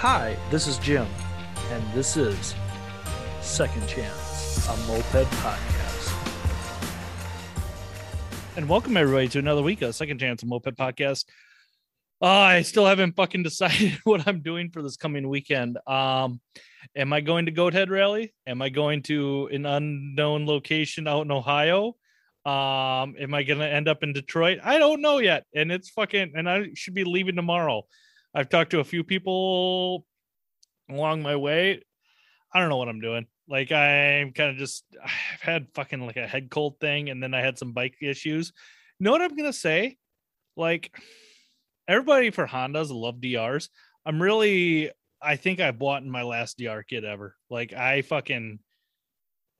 Hi, this is Jim, and this is Second Chance, a moped podcast. And welcome everybody to another week of Second Chance, a moped podcast. Uh, I still haven't fucking decided what I'm doing for this coming weekend. Um, am I going to Goat Head Rally? Am I going to an unknown location out in Ohio? Um, am I gonna end up in Detroit? I don't know yet, and it's fucking. And I should be leaving tomorrow. I've talked to a few people along my way. I don't know what I'm doing. Like I'm kind of just I've had fucking like a head cold thing, and then I had some bike issues. Know what I'm gonna say? Like everybody for Hondas love DRs. I'm really I think I bought in my last DR kit ever. Like I fucking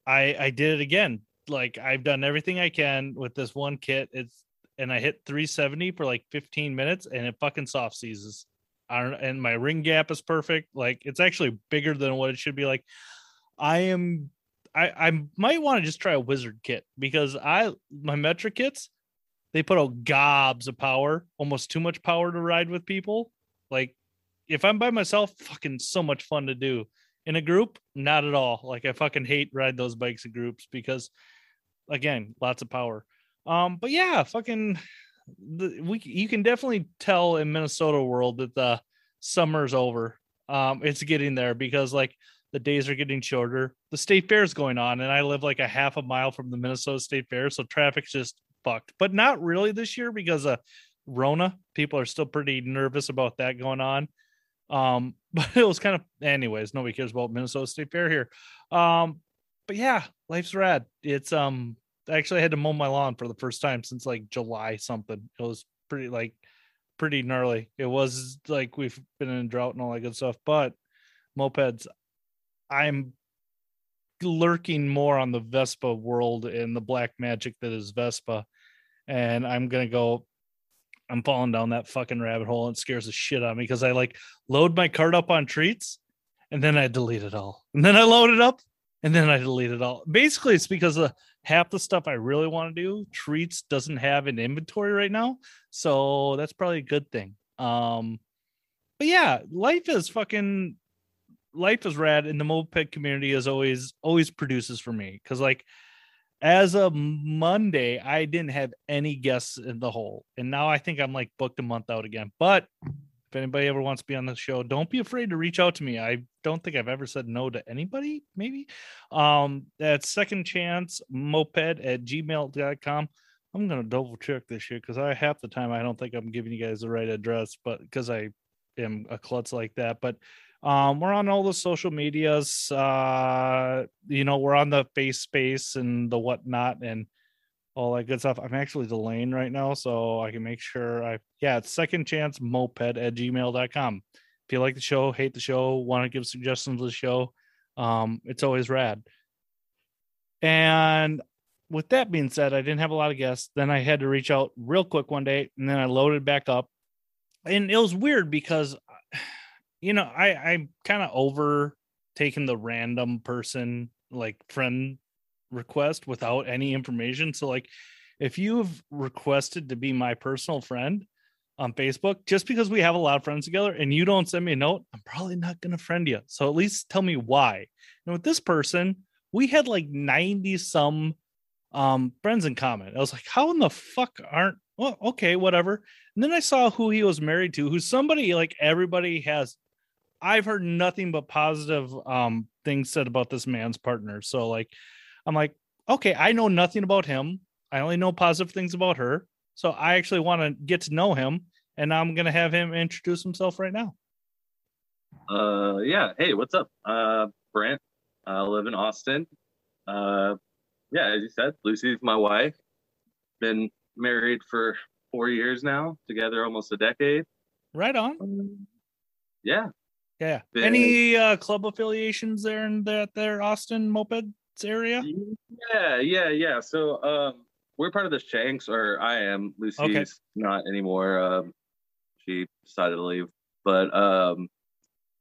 I I did it again. Like I've done everything I can with this one kit. It's and I hit 370 for like 15 minutes and it fucking soft seizes. Don't and my ring gap is perfect. Like it's actually bigger than what it should be like. I am I I might want to just try a wizard kit because I my Metrakits they put out gobs of power, almost too much power to ride with people. Like if I'm by myself, fucking so much fun to do. In a group, not at all. Like I fucking hate ride those bikes in groups because again, lots of power. Um, but yeah, fucking the, we you can definitely tell in Minnesota world that the summer's over. Um, it's getting there because like the days are getting shorter. The state fair is going on, and I live like a half a mile from the Minnesota State Fair, so traffic's just fucked. But not really this year because of Rona. People are still pretty nervous about that going on. Um, but it was kind of, anyways. Nobody cares about Minnesota State Fair here. Um, but yeah, life's rad. It's um I actually had to mow my lawn for the first time since like July something. It was pretty like pretty gnarly. It was like we've been in drought and all that good stuff. But mopeds, I'm lurking more on the Vespa world and the black magic that is Vespa. And I'm gonna go I'm falling down that fucking rabbit hole and it scares the shit out of me because I like load my cart up on treats and then I delete it all. And then I load it up and then I delete it all. Basically, it's because of half the stuff I really want to do, treats doesn't have an inventory right now. So that's probably a good thing. Um, but yeah, life is fucking life is rad, and the moped community is always always produces for me because like as of Monday, I didn't have any guests in the hole, and now I think I'm like booked a month out again. But anybody ever wants to be on the show, don't be afraid to reach out to me. I don't think I've ever said no to anybody, maybe. Um, that's second chance moped at gmail.com. I'm gonna double check this year because I half the time I don't think I'm giving you guys the right address, but because I am a klutz like that. But um, we're on all the social medias. Uh, you know, we're on the face space and the whatnot, and all that good stuff. I'm actually delaying right now, so I can make sure I yeah, it's second chance moped at gmail.com. If you like the show, hate the show, want to give suggestions of the show, um, it's always rad. And with that being said, I didn't have a lot of guests. Then I had to reach out real quick one day, and then I loaded back up. And it was weird because you know, I I'm kind of over taking the random person like friend request without any information. So like if you've requested to be my personal friend on Facebook, just because we have a lot of friends together and you don't send me a note, I'm probably not gonna friend you. So at least tell me why. And with this person, we had like 90 some um friends in common. I was like, how in the fuck aren't well, okay, whatever. And then I saw who he was married to, who's somebody like everybody has I've heard nothing but positive um things said about this man's partner. So like I'm like, okay, I know nothing about him. I only know positive things about her. So I actually want to get to know him, and I'm gonna have him introduce himself right now. Uh, yeah. Hey, what's up? Uh, Brent. I live in Austin. Uh, yeah, as you said, Lucy's my wife. Been married for four years now, together almost a decade. Right on. Um, yeah. Yeah. Been, Any uh, club affiliations there in that there Austin mopeds area? Yeah, yeah, yeah. So um, we're part of the Shanks, or I am. Lucy's okay. not anymore. Um, she decided to leave, but um,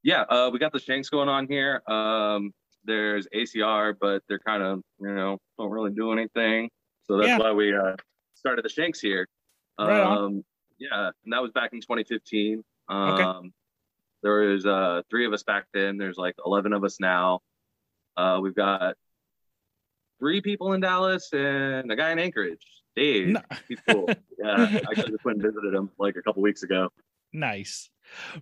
yeah, uh, we got the Shanks going on here. Um, there's ACR, but they're kind of you know don't really do anything. So that's yeah. why we uh, started the Shanks here. Right um, yeah, and that was back in 2015. Um, okay. there was uh, three of us back then. There's like 11 of us now. Uh, we've got three people in Dallas and a guy in Anchorage. Dave, no. he's cool. yeah, I just went and visited him like a couple weeks ago. Nice.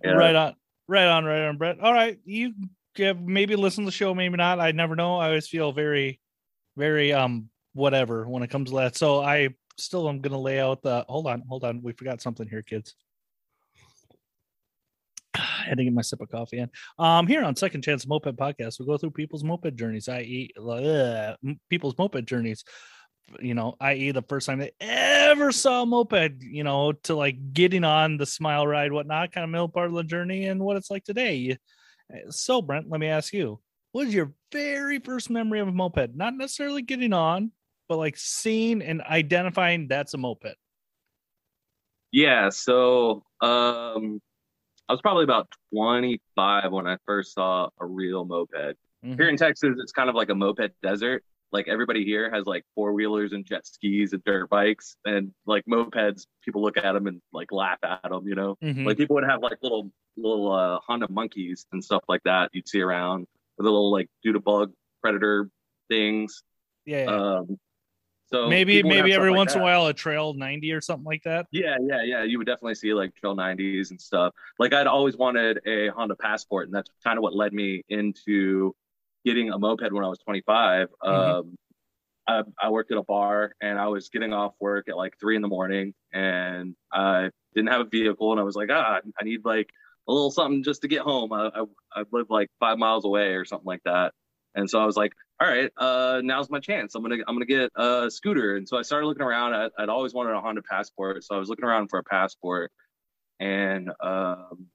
Yeah. Right on. Right on. Right on, Brett. All right, you give maybe listen to the show, maybe not. I never know. I always feel very, very um whatever when it comes to that. So I still am gonna lay out the. Hold on, hold on. We forgot something here, kids. I had to get my sip of coffee in. Um, here on Second Chance Moped Podcast, we go through people's moped journeys, i.e., uh, people's moped journeys you know, i.e., the first time they ever saw a moped, you know, to like getting on the smile ride, whatnot, kind of middle part of the journey, and what it's like today. Eh, so, Brent, let me ask you, what is your very first memory of a moped? Not necessarily getting on, but like seeing and identifying that's a moped. Yeah. So, um, I was probably about 25 when I first saw a real moped. Mm-hmm. Here in Texas, it's kind of like a moped desert like everybody here has like four wheelers and jet skis and dirt bikes and like mopeds people look at them and like laugh at them you know mm-hmm. like people would have like little little uh, honda monkeys and stuff like that you'd see around with a little like bug predator things yeah, yeah. um so maybe maybe every once like in a while a trail 90 or something like that yeah yeah yeah you would definitely see like trail 90s and stuff like i'd always wanted a honda passport and that's kind of what led me into getting a moped when I was 25. Mm-hmm. Um, I, I, worked at a bar and I was getting off work at like three in the morning and I didn't have a vehicle and I was like, ah, I need like a little something just to get home. I, I, I live like five miles away or something like that. And so I was like, all right, uh, now's my chance. I'm gonna I'm gonna get a scooter. And so I started looking around. I, would always wanted a Honda Passport, so I was looking around for a passport, and um,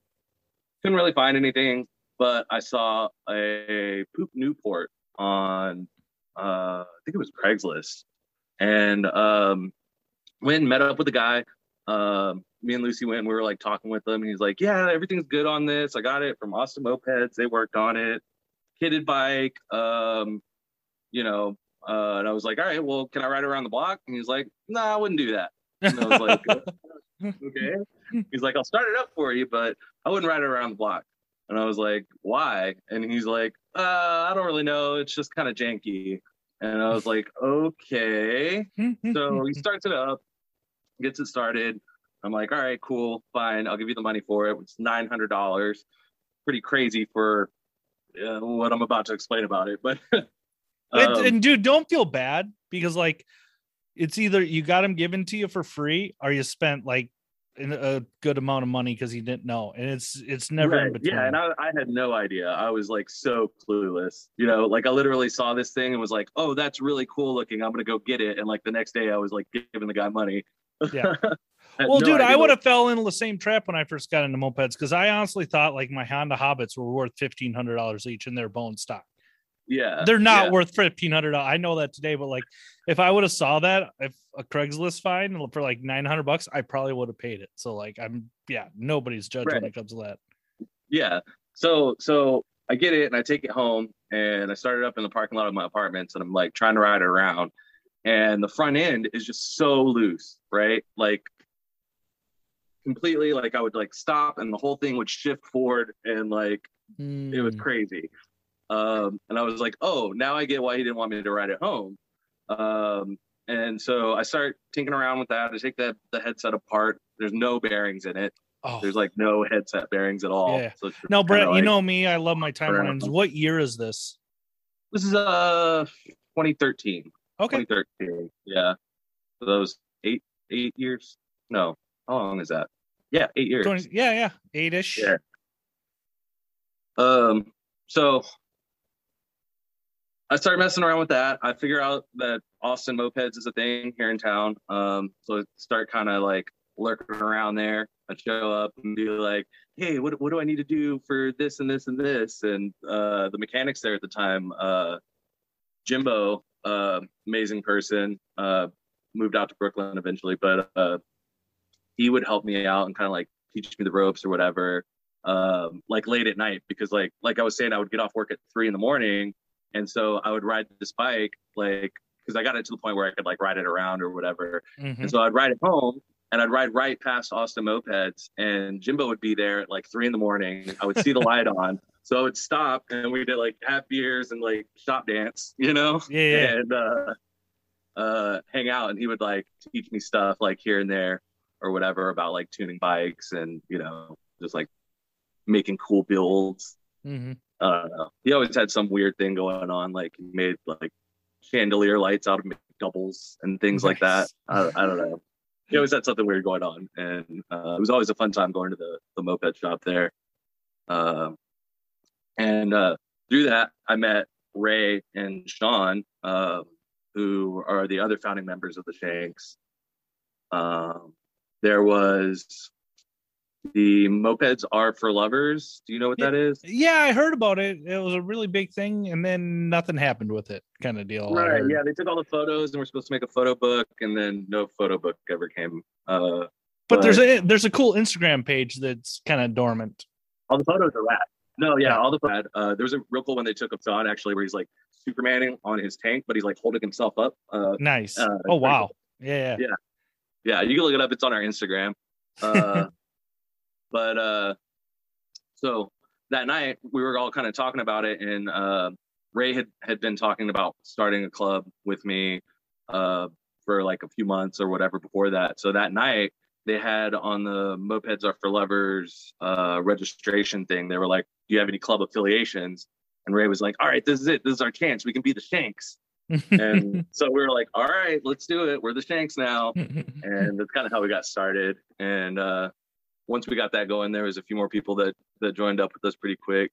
couldn't really find anything but I saw a Puch Newport on uh, I think it was Craigslist, and um, went and met up with the guy. Um, me and Lucy went and we were like talking with him. And he's like, "Yeah, everything's good on this. I got it from Austin Mopeds. They worked on it. Kitted bike. Um, you know." Uh, and I was like, "All right, well, can I ride around the block?" And he's like, "No, nah, I wouldn't do that." And I was like, "Okay." He's like, "I'll start it up for you, but I wouldn't ride it around the block." And I was like, why? And he's like, uh, I don't really know. It's just kind of janky. And I was like, okay. so he starts it up, gets it started. I'm like, all right, cool, fine. I'll give you the money for it. It's nine hundred dollars. Pretty crazy for uh, what I'm about to explain about it, but. um, and, and dude, don't feel bad because like it's either you got them given to you for free or you spent like a good amount of money because he didn't know, and it's it's never right. in between. Yeah, and I, I had no idea. I was like so clueless. You know, like I literally saw this thing and was like, "Oh, that's really cool looking. I'm gonna go get it." And like the next day, I was like giving the guy money. Yeah. Uh, well, no dude, I would have fell into the same trap when I first got into mopeds because I honestly thought like my Honda Hobbits were worth fifteen hundred dollars each in their bone stock yeah they're not yeah. worth fifteen hundred. I know that today, but like if I would have saw that if a Craigslist find for like nine hundred bucks, I probably would have paid it. So like I'm yeah, nobody's judge right. when it comes to that. Yeah. So so I get it and I take it home and I started up in the parking lot of my apartments and I'm like trying to ride it around and the front end is just so loose, right? Like completely like I would like stop and the whole thing would shift forward and like mm. it was hmm. crazy. Um, and I was like, oh, now I get why he didn't want me to ride it home. Um, and so I start tinkering around with that. I take the, the headset apart. There's no bearings in it. Oh. There's like no headset bearings at all. Yeah. So now, Brett, like, you know me. I love my timelines. What year is this? This is uh 2013. Okay. 2013. Yeah. So those eight eight years. No, how long is that? Yeah, eight years. 20, yeah, yeah, eight ish. Yeah. Um. So I started messing around with that. I figure out that Austin mopeds is a thing here in town. Um, so I start kind of like lurking around there. I show up and be like, "Hey, what what do I need to do for this and this and this?" And uh, the mechanics there at the time, uh, Jimbo, uh, amazing person, uh, moved out to Brooklyn eventually, but uh, he would help me out and kind of like teach me the ropes or whatever. Um, like late at night because like like I was saying, I would get off work at three in the morning and so I would ride this bike, like, because I got it to the point where I could like ride it around or whatever. Mm-hmm. And so I'd ride it home and I'd ride right past Austin Mopeds, and Jimbo would be there at like three in the morning. I would see the light on, so I would stop, and we did like have beers and like shop dance, you know, Yeah, yeah. and uh, uh, hang out, and he would like teach me stuff like here and there or whatever about like tuning bikes and you know just like making cool builds. hmm I. He always had some weird thing going on, like he made like chandelier lights out of doubles and things like that. I, I don't know. He always had something weird going on, and uh, it was always a fun time going to the the moped shop there. Um, and uh, through that, I met Ray and Sean, um, who are the other founding members of the Shanks. Um, there was the mopeds are for lovers. Do you know what that is? Yeah, I heard about it. It was a really big thing, and then nothing happened with it, kind of deal. Right. Yeah, they took all the photos and we're supposed to make a photo book, and then no photo book ever came. Uh, But there's a there's a cool Instagram page that's kind of dormant. all the photos are rad. No, yeah, all the rad. Uh, there was a real cool one they took of John actually, where he's like Supermaning on his tank, but he's like holding himself up. Uh, Nice. Uh, oh wow. Yeah. Yeah. yeah, you can look it up. It's on our Instagram. Uh, but uh, so that night we were all kind of talking about it, and uh, Ray had had been talking about starting a club with me uh, for like a few months or whatever before that. So that night they had on the Mopeds Are for Lovers uh, registration thing. They were like, "Do you have any club affiliations?" And Ray was like, "All right, this is it. This is our chance. We can be the Shanks." And so we were like, "All right, let's do it. We're the Shanks now." and that's kind of how we got started. And uh, once we got that going, there was a few more people that that joined up with us pretty quick.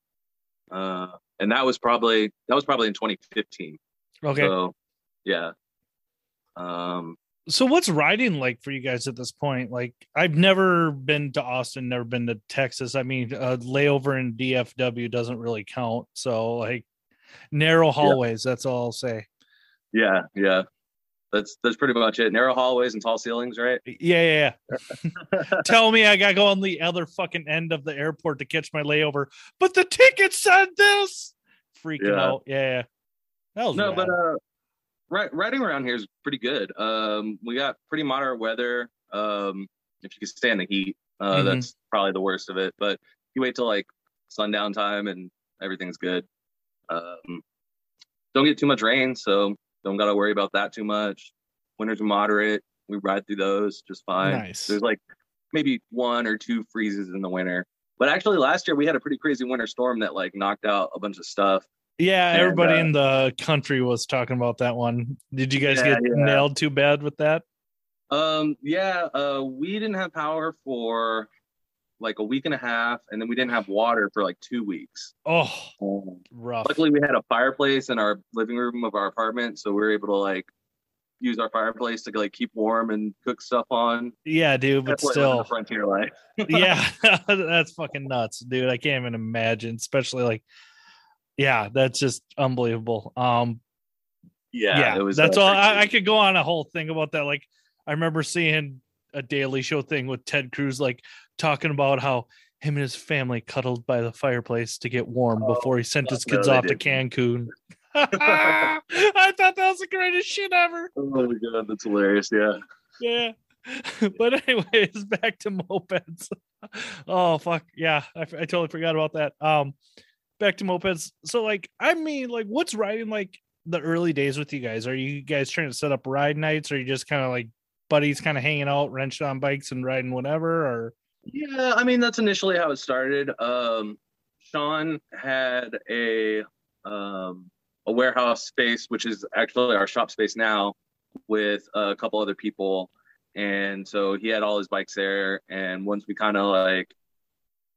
Uh, and that was probably that was probably in 2015. okay. So yeah. Um, so what's riding like for you guys at this point like i've never been to austin never been to texas i mean a layover in dfw doesn't really count so like narrow hallways that's all i'll say yeah, yeah. That's that's pretty much it. Narrow hallways and tall ceilings, right? yeah yeah, yeah. tell me i gotta go on the other fucking end of the airport to catch my layover but the ticket said this freaking Yeah. out yeah, yeah. that was no, rad. but uh, ri- riding around here is pretty good. Um, we got pretty moderate weather. Um, if you can stand the heat, uh, Mhm. that's probably the worst of it. But you wait till like sundown time and everything's good. Um, don't get too much rain, so don't got to worry about that too much. Winters are moderate. We ride through those just fine. Nice. There's like maybe one or two freezes in the winter. But actually, last year we had a pretty crazy winter storm that like knocked out a bunch of stuff. yeah and, everybody uh, in the country was talking about that one did you guys Yeah, get yeah. nailed too bad with that Um, yeah, uh, we didn't have power for like a week and a half, and then we didn't have water for like two weeks. oh Um, rough luckily, we had a fireplace in our living room of our apartment, so we were able to like use our fireplace to like keep warm and cook stuff on. Yeah, dude, but living still, the frontier life. yeah, that's fucking nuts, dude. I can't even imagine, especially like, yeah, that's just unbelievable. Um, yeah, yeah, it was. that's uh, all. I, I could go on a whole thing about that. Like, I remember seeing a Daily Show thing with Ted Cruz, like talking about how him and his family cuddled by the fireplace to get warm Oh, before he sent his kids off to didn't. Cancun. I thought that was the greatest shit ever. Oh my god, that's hilarious. Yeah. yeah but anyways back to mopeds oh fuck yeah I totally forgot about that um back to mopeds so like i mean like what's riding like the early days with you guys are you guys trying to set up ride nights or you just kind of like buddies kind of hanging out wrenching on bikes and riding whatever or Yeah, I mean that's initially how it started. Um, Sean had a um, a warehouse space, which is actually our shop space now, with a couple other people, and so he had all his bikes there. And once we kind of like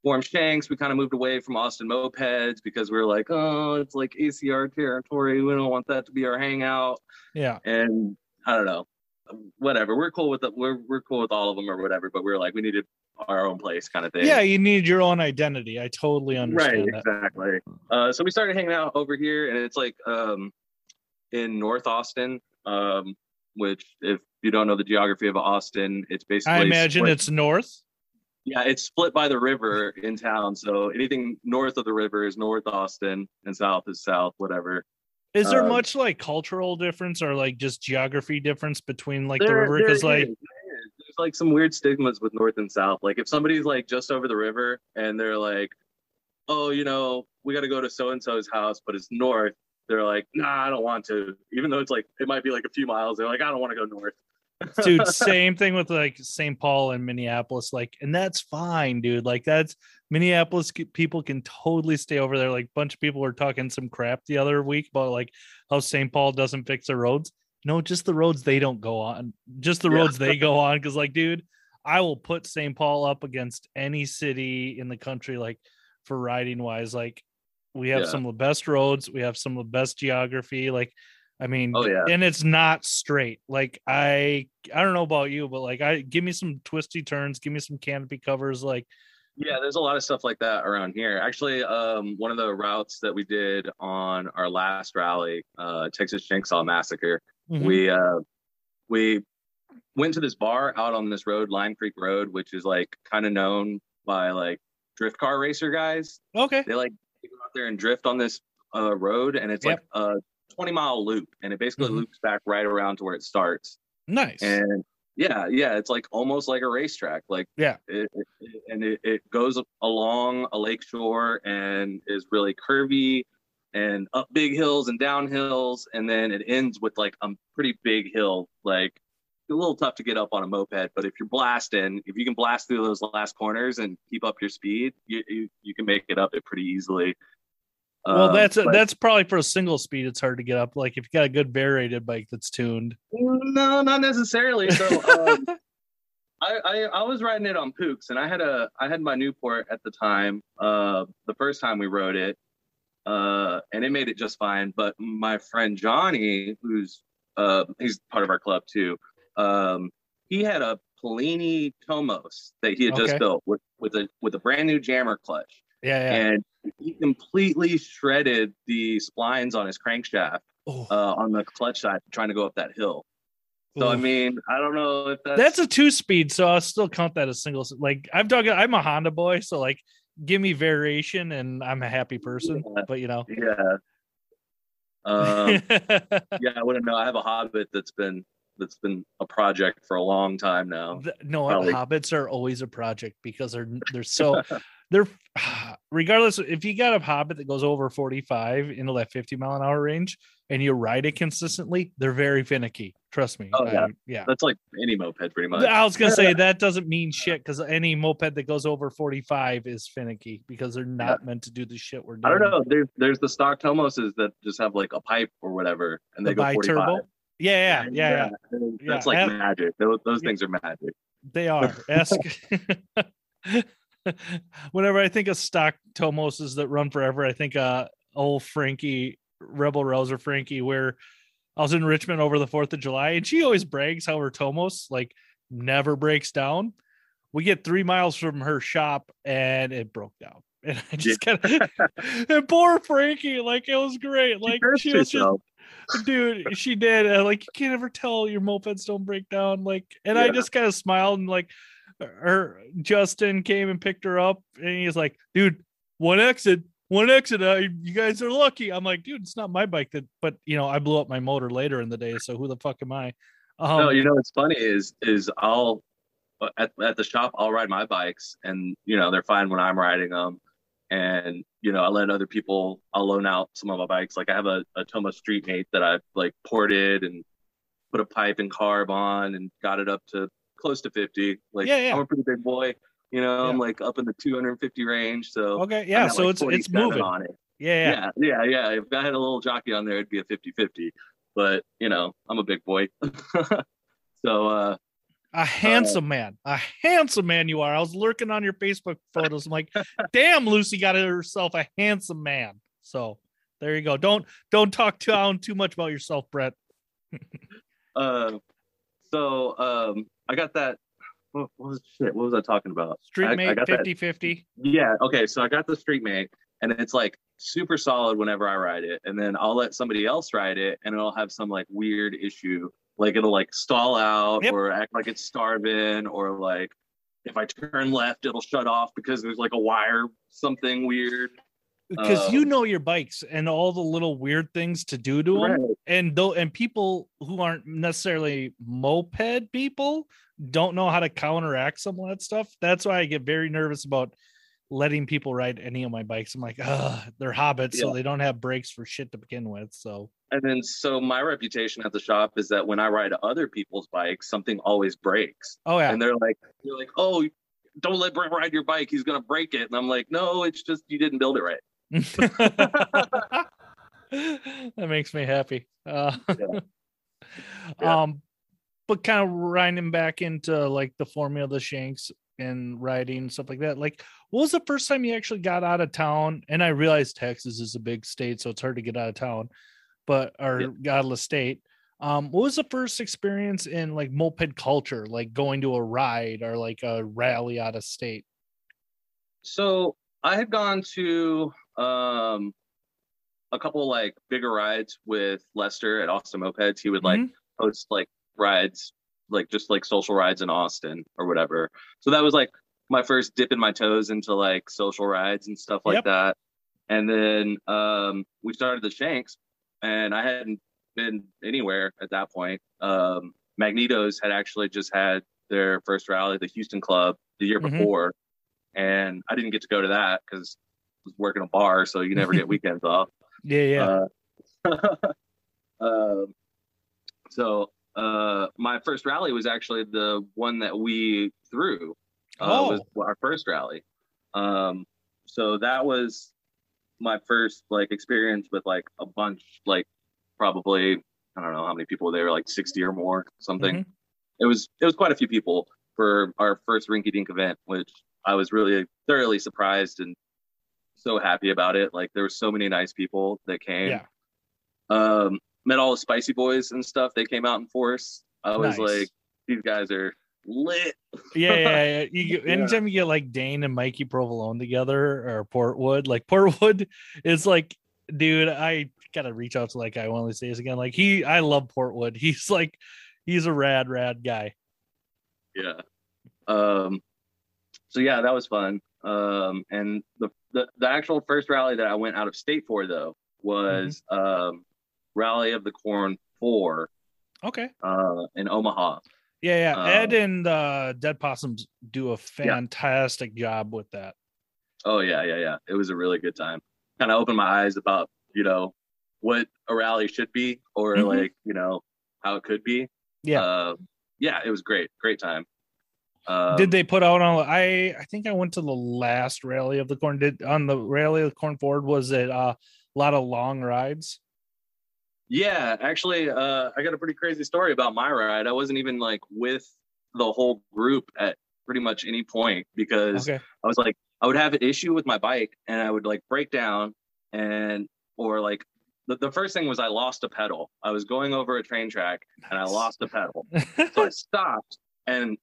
formed Shanks, we kind of moved away from Austin mopeds because we were like, oh, it's like ACR territory. We don't want that to be our hangout yeah and I don't know, whatever. We're cool with it. We're we're cool with all of them or whatever. But we are like, we needed our own place, kind of thing. yeah you need your own identity i totally right, understand that exactly. Uh, so we started hanging out over here, and it's like um, in North Austin, um, which if you don't know the geography of Austin, it's basically i imagine split- it's north yeah, it's split by the river in town. So anything north of the river is North Austin, and south is South, whatever. Is there Um, much like cultural difference or like just geography difference between like the river because like is, there is. There's like some weird stigmas with north and south. Like if somebody's like just over the river and they're like, "Oh, you know, we got to go to so and so's house, but it's north." They're like, "Nah, I don't want to." Even though it's like it might be like a few miles, they're like, "I don't want to go north." Dude same thing with like st paul and minneapolis like and that's fine dude like that's minneapolis people can totally stay over there like a bunch of people were talking some crap the other week about like how st paul doesn't fix the roads no just the roads they don't go on just the roads they go on because like dude i will put st paul up against any city in the country like for riding wise like we have yeah. some of the best roads we have some of the best geography like I mean, oh, yeah. and it's not straight. Like I I don't know about you, but like I give me some twisty turns, give me some canopy covers like yeah, there's a lot of stuff like that around here. Actually, um, one of the routes that we did on our last rally, uh, Texas Chainsaw Massacre, mm-hmm. we uh, we went to this bar out on this road, Lime Creek Road, which is like kind of known by like drift car racer guys. Okay. They like go out there and drift on this uh, road, and it's yep. like a 20 mile loop and it basically mm-hmm. loops back right around to where it starts. Nice. And yeah, yeah, it's like almost like a racetrack. Like yeah, it, it, and it, it goes along a lake shore and is really curvy and up big hills and down hills, and then it ends with like a pretty big hill. Like a little tough to get up on a moped, but if you're blasting, if you can blast through those last corners and keep up your speed, you you, you can make it up it pretty easily. Well, um, that's a, that's probably for a single speed. It's hard to get up. Like if you got a good variated bike that's tuned. No, not necessarily. So um, I, I, I was riding it on Puchs, and I had a I had my Newport at the time. Uh, the first time we rode it, uh, and it made it just fine. But my friend Johnny, who's uh, he's part of our club too. Um, he had a Polini Tomos that he had okay. just built with with a with a brand new jammer clutch. Yeah, yeah. And he completely shredded the splines on his crankshaft oh. uh, on the clutch side trying to go up that hill. So Ooh. I mean, I don't know if that's that's a two speed, so I'll still count that as single. Like I'm talking, I'm a Honda boy, so like give me variation and I'm a happy person. Yeah. But you know, yeah, um, yeah, I wouldn't know. I have a Hobbit that's been that's been a project for a long time now. The, no, Probably. Hobbits are always a project because they're they're so they're regardless if you got a hobbit that goes over 45 into that 50 mile an hour range and you ride it consistently they're very finicky. Trust me. Oh, yeah. yeah. That's like any moped pretty much. I was gonna say that doesn't mean shit because any moped that goes over 45 is finicky because they're not yeah. meant to do the shit we're doing i don't know. There's there's the stock tomoses that just have like a pipe or whatever and they the go 45 turbo? yeah yeah yeah, yeah. that's like magic. Those, those things are magic. They are. Ask whenever I think of stock Tomoses that run forever, I think uh old Frankie Rebel Rouser Frankie, where I was in Richmond over the Fourth of July, and she always brags how her Tomos like never breaks down. We get three miles from her shop, and it broke down. And I just kind of and poor Frankie, like it was great. Like she, she was just dude, she did. Uh, like you can't ever tell your mopeds don't break down. Like, and yeah. I just kind of smiled and like her Justin came and picked her up, and he's like, "Dude, one exit, one exit. Uh, you guys are lucky." I'm like, "Dude, it's not my bike that." But you know, I blew up my motor later in the day, so who the fuck am I? Um, no, you know what's funny is is I'll at at the shop I'll ride my bikes, and you know they're fine when I'm riding them, and you know I let other people I'll loan out some of my bikes. Like I have a, a Tomos Street Mate that I've like ported and put a pipe and carb on and got it up to close to 50. Like yeah, yeah. I'm a pretty big boy. You know, yeah. I'm like up in the 250 range. So okay, yeah. So like it's it's moving on it. Yeah, yeah, yeah, yeah. If I had a little jockey on there, it'd be a 50-50. But you know, I'm a big boy. so uh a handsome uh, man, a handsome man you are. I was lurking on your Facebook photos. I'm like, damn, Lucy got herself a handsome man. So there you go. Don't don't talk down too much about yourself, Brett. uh, so um, I got that. What, what, was shit? What was I talking about? Street Mate 50 50. Yeah. Okay. So I got the Street Mate, and it's like super solid whenever I ride it. And then I'll let somebody else ride it, and it'll have some like weird issue. Like it'll like stall out yep. or act like it's starving, or like if I turn left, it'll shut off because there's like a wire, something weird. Because Um, you know your bikes and all the little weird things to do to them, Right. and though and people who aren't necessarily moped people don't know how to counteract some of that stuff. That's why I get very nervous about letting people ride any of my bikes. I'm like, ah, they're hobbits, so they don't have brakes for shit to begin with. So And then, so my reputation at the shop is that when I ride other people's bikes, something always breaks. oh yeah, And they're like, you're like, oh, don't let Brent ride your bike. He's gonna break it. And I'm like, no, it's just you didn't build it right. that makes me happy. Uh, Yeah. Yeah. Um, but kind of riding back into like the formula of the Shanks and riding and stuff like that. Like, what was the first time you actually got out of town? And I realize Texas is a big state, so it's hard to get out of town, but our Yeah. the state. Um, what was the first experience in like moped culture, like going to a ride or like a rally out of state? So I had gone to um a couple like bigger rides with Lester at Austin Mopeds. He would like Mhm. host like rides, like just like social rides in Austin or whatever. So that was like my first dipping my toes into like social rides and stuff like Yep. that. And then um we started the Shanks and I hadn't been anywhere at that point. Um Magnetos had actually just had their first rally, the Houston Club, the year Mhm. before. And I didn't get to go to that because was working a bar, so you never get weekends off. Yeah, yeah. Uh, um, so uh, my first rally was actually the one that we threw. Uh, Oh. Was our first rally. Um, so that was my first like experience with like a bunch, like probably I don't know how many people were there, like sixty or more, something. Mhm. It was it was quite a few people for our first Rinky Dink event, which I was really thoroughly surprised and so happy about it. Like there were so many nice people that came. Yeah. Um, met all the Spicy Boys and stuff. They came out in force. I was Nice. like, these guys are lit. yeah, yeah, yeah. You get, Yeah. anytime you get like Dane and Mikey Provolone together or Portwood, like Portwood is like, dude, I gotta reach out to like I want to say this again. Like he, I love Portwood. He's like, he's a rad, rad guy. Yeah. Um, so yeah, that was fun. Um, and the, the the actual first rally that I went out of state for though was um, Rally of the Corn Four Okay. uh, in Omaha. Yeah, yeah. Um, Ed and uh, Dead Possums do a fantastic job with that. Oh yeah, yeah, yeah. It was a really good time. Kind of opened my eyes about you know what a rally should be, or Mhm. like you know how it could be. Yeah. Um, yeah, it was great. Great time. Um, Did they put out on? I I think I went to the last rally of the corn. Did on the rally of the corn forward was it uh, a lot of long rides? Yeah, actually, uh, I got a pretty crazy story about my ride. I wasn't even like with the whole group at pretty much any point because Okay. I was like, I would have an issue with my bike and I would like break down and or like the, the first thing was I lost a pedal. I was going over a train track and I lost a pedal. So I stopped and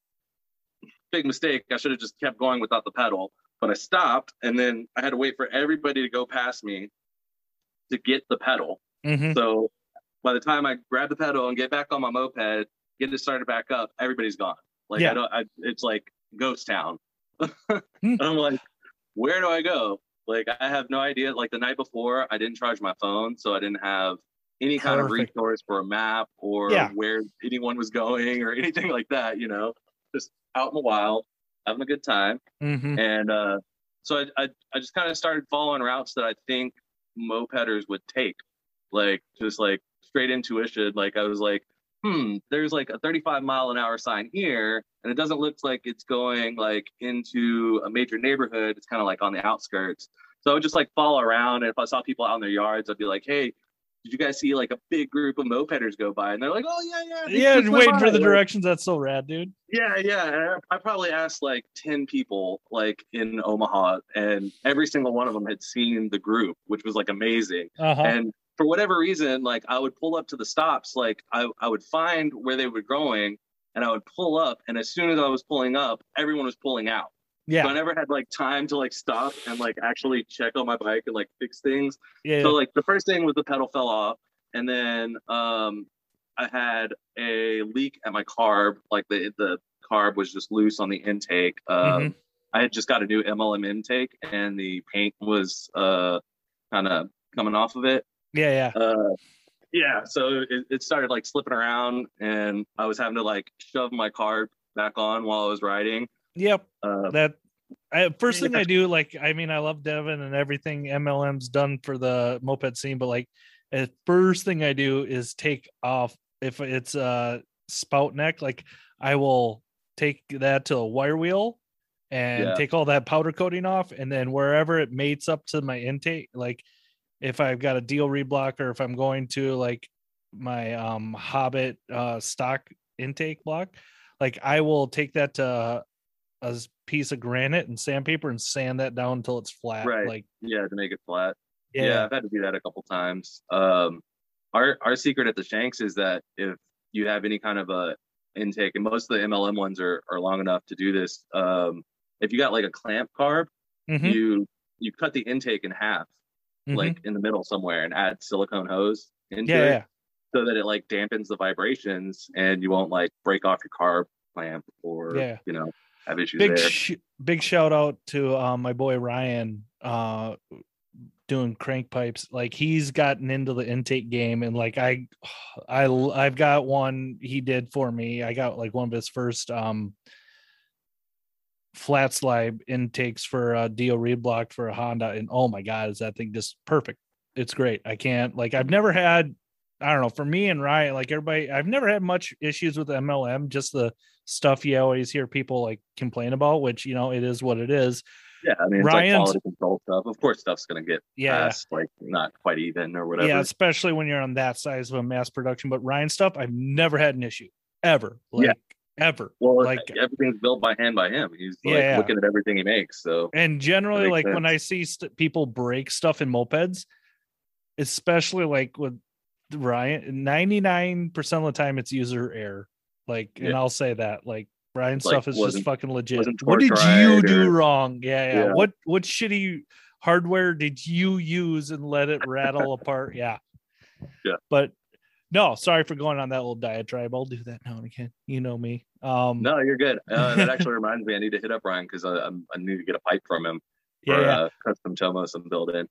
big mistake. I should have just kept going without the pedal, but I stopped and then I had to wait for everybody to go past me to get the pedal. Mhm. So by the time I grab the pedal and get back on my moped, get it started back up, everybody's gone. Like Yeah. I don't, I, it's like ghost town. Hmm. and I'm like, where do I go? Like I have no idea. Like the night before, I didn't charge my phone, so I didn't have any kind of Perfect. resource for a map or Yeah. where anyone was going or anything like that. You know, just out in the wild, having a good time Mhm. and uh, so I, I, I just kind of started following routes that I think mopeders would take, like just like straight intuition. Like I was like, hmm, there's like a 35 mile an hour sign here, and it doesn't look like it's going like into a major neighborhood. It's kind of like on the outskirts. So I would just like follow around, and if I saw people out in their yards, I'd be like, hey. Did you guys see like a big group of mopeders go by? And they're like, "Oh yeah, yeah, Yeah, waiting for the directions. That's so rad, dude. yeah, yeah. I, I probably asked like 10 people like in Omaha, and every single one of them had seen the group, which was like amazing. Uh huh. And for whatever reason, like I would pull up to the stops, like I, I would find where they were going and I would pull up. And as soon as I was pulling up, everyone was pulling out. So I never had like time to like stop and like actually check on my bike and like fix things. Yeah. So like the first thing was the pedal fell off, and then um, I had a leak at my carb. Like the the carb was just loose on the intake. Um, Mhm. I had just got a new MLM intake, and the paint was uh, kind of coming off of it. Yeah, yeah. Uh, yeah, so it, it started like slipping around, and I was having to like shove my car back on while I was riding. Yep. Uh, that I, first thing I do, like, I mean, I love Devin and everything MLM's done for the moped scene, but like, first thing I do is take off if it's a spout neck, like, I will take that to a wire wheel and yeah. take all that powder coating off, and then wherever it mates up to my intake, like, if I've got a Dio reed block or if I'm going to like my um Hobbit uh stock intake block, like I will take that to a piece of granite and sandpaper and sand that down until it's flat. Right. Like yeah, to make it flat. Yeah. yeah, I've had to do that a couple times. Um, our our secret at the Shanks is that if you have any kind of a intake, and most of the MLM ones are are long enough to do this. Um, if you got like a clamp carb, mm-hmm. you you cut the intake in half, mm-hmm. like in the middle somewhere, and add silicone hose into yeah, it, yeah. so that it like dampens the vibrations, and you won't like break off your carb clamp or yeah. you know have issues big there. Sh- big shout out to um, my boy Ryan uh, doing crank pipes. Like he's gotten into the intake game, and like I, I, I've got one he did for me. I got like one of his first um, flat slide intakes for a Dio reed block for a Honda, and oh my god, is that thing just perfect? It's great. I can't like I've never had. I don't know. For me and Ryan, like everybody, I've never had much issues with MLM. Just the stuff you always hear people like complain about, which you know it is what it is. Yeah, I mean, it's Ryan's, like quality control stuff. Of course, stuff's gonna get yeah, like not quite even or whatever. Yeah, especially when you're on that size of a mass production. But Ryan stuff, I've never had an issue ever. Like, yeah. Ever. Well, like everything's built by hand by him. He's like yeah, looking at everything he makes. So, and generally, like sense. when I see st- people break stuff in mopeds, especially like with Ryan, 99% of the time it's user error. Like, yeah. and I'll say that, like, Ryan like, stuff is just fucking legit. What did you do or... wrong? Yeah, yeah, yeah. What what shitty hardware did you use and let it rattle apart? Yeah. Yeah. But no, sorry for going on that little diatribe. I'll do that now and again. You know me. Um No, you're good. Uh, that actually reminds me, I need to hit up Ryan because I, I need to get a pipe from him for yeah, yeah. Uh, custom Chomos I'm building.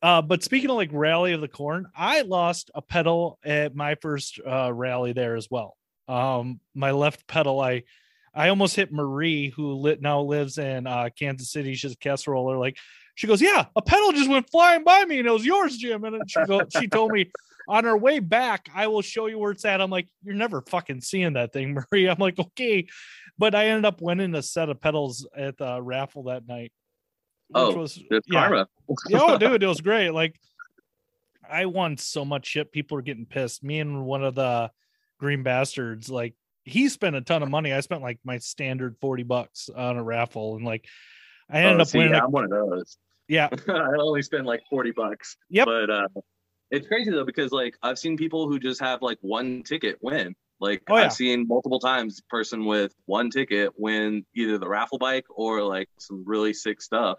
Uh, but speaking of like rally of the corn, I lost a pedal at my first uh, rally there as well um my left pedal i i almost hit marie who lit now lives in uh kansas city. She's a casserole. Like she goes yeah a pedal just went flying by me and it was yours jim. And she go, she told me on our way back i will show you where it's at. I'm like you're never fucking seeing that thing marie. I'm like okay. But i ended up winning a set of pedals at the raffle that night oh was yeah. karma. Oh dude it was great. Like i won so much shit. People were getting pissed. Me and one of the Green Bastards, like he spent a ton of money. I spent like my standard 40 bucks on a raffle and like I ended oh, up see, winning. Yeah, I'm one of those. Yeah. I only spend like 40 bucks. Yep. But uh it's crazy though, because like I've seen people who just have like one ticket win. Like oh, yeah. I've seen multiple times person with one ticket win either the raffle bike or like some really sick stuff.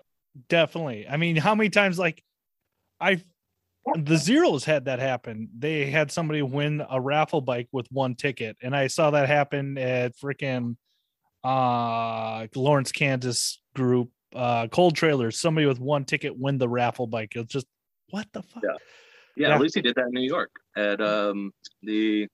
Definitely. I mean, how many times like I've the zeros had that happen. They had somebody win a raffle bike with one ticket, and I saw that happen at freaking uh Lawrence, Kansas group, uh cold trailers. Somebody with one ticket win the raffle bike. It's just what the fuck? Yeah. Yeah, yeah. Lucy did that in New York at um the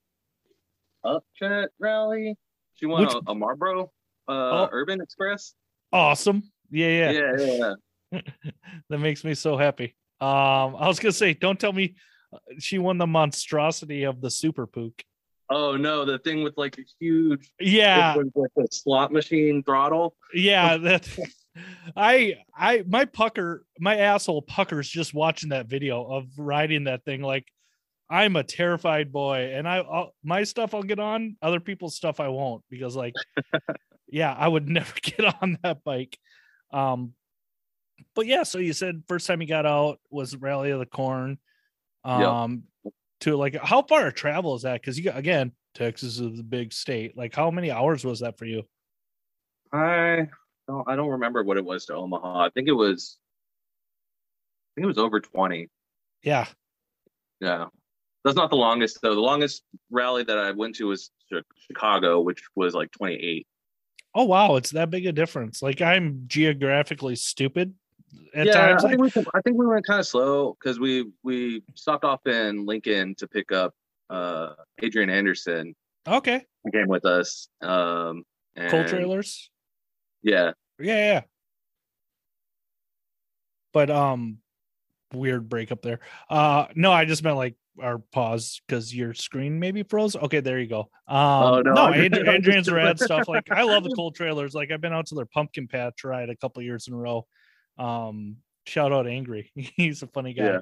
Upchat rally. She won Which, a, a, Marlboro uh oh. Urban Express. Awesome. Yeah, yeah. Yeah, yeah. that makes me so happy. Um, I was gonna say, don't tell me uh, she won the monstrosity of the super Puch. Oh no, the thing with like a huge yeah, with the slot machine throttle. Yeah, that I I my pucker my asshole puckers just watching that video of riding that thing like I'm a terrified boy and I I'll, my stuff I'll get on other people's stuff I won't because like yeah I would never get on that bike um but yeah, so you said first time you got out was Rally of the Corn. Um, yep. to like how far a travel is that? Because you got again, Texas is a big state. Like how many hours was that for you? I don't I don't remember what it was to Omaha. I think it was I think it was over 20. Yeah. Yeah. That's not the longest though. The longest rally that I went to was Chicago, which was like 28. Oh wow, it's that big a difference. Like I'm geographically stupid at yeah, times. I think, we, I think we went kind of slow because we we stopped off in Lincoln to pick up uh Adrian Anderson. Okay. Came with us. Um, and, Cold trailers. Yeah. Yeah, yeah. But um, weird breakup there. Uh, no, I just meant like our pause because your screen maybe froze. Okay, there you go. Um, Oh, no, no, Adrian's rad stuff. Like I love the cold trailers. Like I've been out to their pumpkin patch ride a couple years in a row. Um, shout out Angry. He's a funny guy.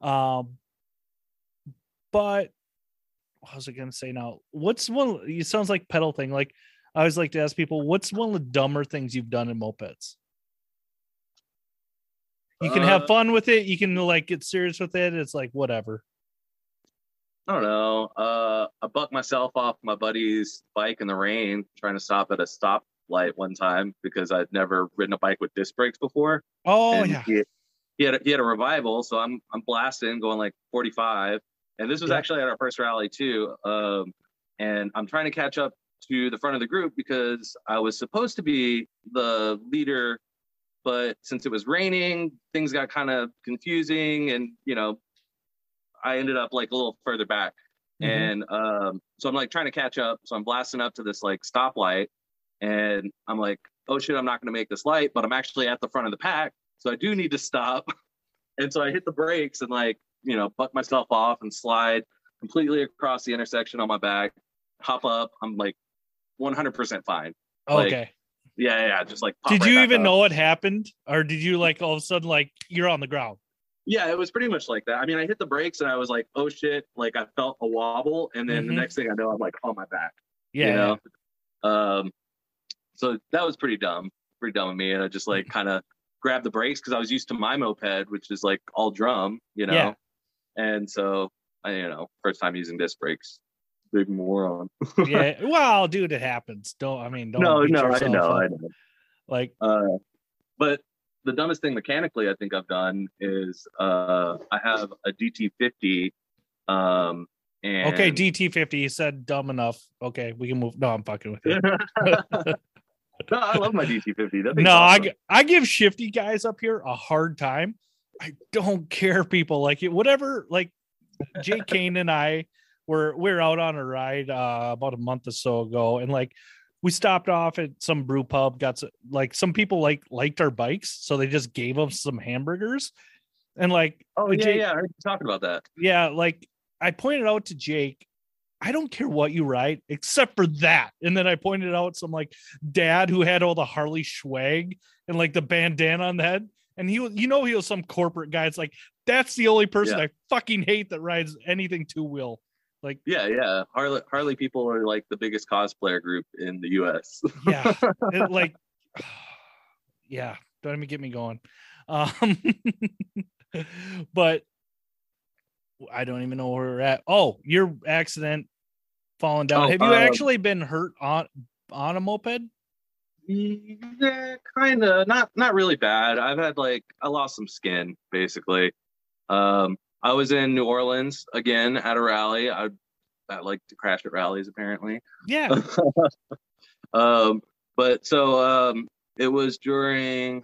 Um, but what was I gonna say now? What's one? It sounds like pedal thing. Like I always like to ask people, what's one of the dumber things you've done in mopeds? You can have Uh, fun with it. You can like get serious with it. It's like whatever. I don't know. Uh, I bucked myself off my buddy's bike in the rain trying to stop at a stoplight one time because I'd never ridden a bike with disc brakes before. Oh and yeah. He, he had a, he had a revival, so I'm I'm blasting, going like 45. And this was Yeah. actually at our first rally too. Um, and I'm trying to catch up to the front of the group because I was supposed to be the leader, but since it was raining, things got kind of confusing, and you know, I ended up like a little further back. Mhm. And um, so I'm like trying to catch up. So I'm blasting up to this like stoplight, and I'm like, oh shit, I'm not going to make this light, but I'm actually at the front of the pack, so I do need to stop. and so I hit the brakes and like you know buck myself off and slide completely across the intersection on my back, hop up. I'm like 100% fine. like, Okay. Yeah, yeah, just like. did right you even up. know what happened, or did you like all of a sudden like you're on the ground? Yeah, it was pretty much like that. I mean, I hit the brakes and I was like, oh shit, like I felt a wobble, and then Mhm. the next thing I know, I'm like on my back. Yeah. you know um so that was pretty dumb pretty dumb of me and i just like kind of grabbed the brakes because i was used to my moped which is like all drum you know Yeah. and so i you know first time using disc brakes big moron yeah. Well, dude, it happens. Don't. I mean, don't. no no i know up. i know Like, uh but the dumbest thing mechanically i think i've done is uh i have a dt50 um and okay, DT fifty. You said dumb enough. Okay, we can move. No, I'm fucking with you. no i love my DT 50. that thing's no, I awesome. g- I give shifty guys up here a hard time. I don't care, people like it. Whatever, like Jake Kane and I were we are out on a ride uh, about a month or so ago, and like we stopped off at some brew pub. Got some, like some people like liked our bikes, so they just gave us some hamburgers, and like oh yeah Jake- yeah i heard you talking about that yeah, like I pointed out to Jake, I don't care what you write except for that. And then I pointed out some like dad who had all the Harley swag and like the bandana on the head. And he was, you know, he was some corporate guy. It's like, that's the only person Yeah. I fucking hate that rides anything two wheel. Like, Yeah, yeah. Harley Harley people are like the biggest cosplayer group in the US. yeah, it, like, yeah, don't even get me going. Um, but I don't even know where we're at. Oh, your accident falling down. Oh, Have you um, actually been hurt on on a moped? yeah, kind of. Not not really bad. I've had like I lost some skin basically. Um I was in New Orleans again at a rally. I I like to crash at rallies apparently. Yeah. um but so um it was during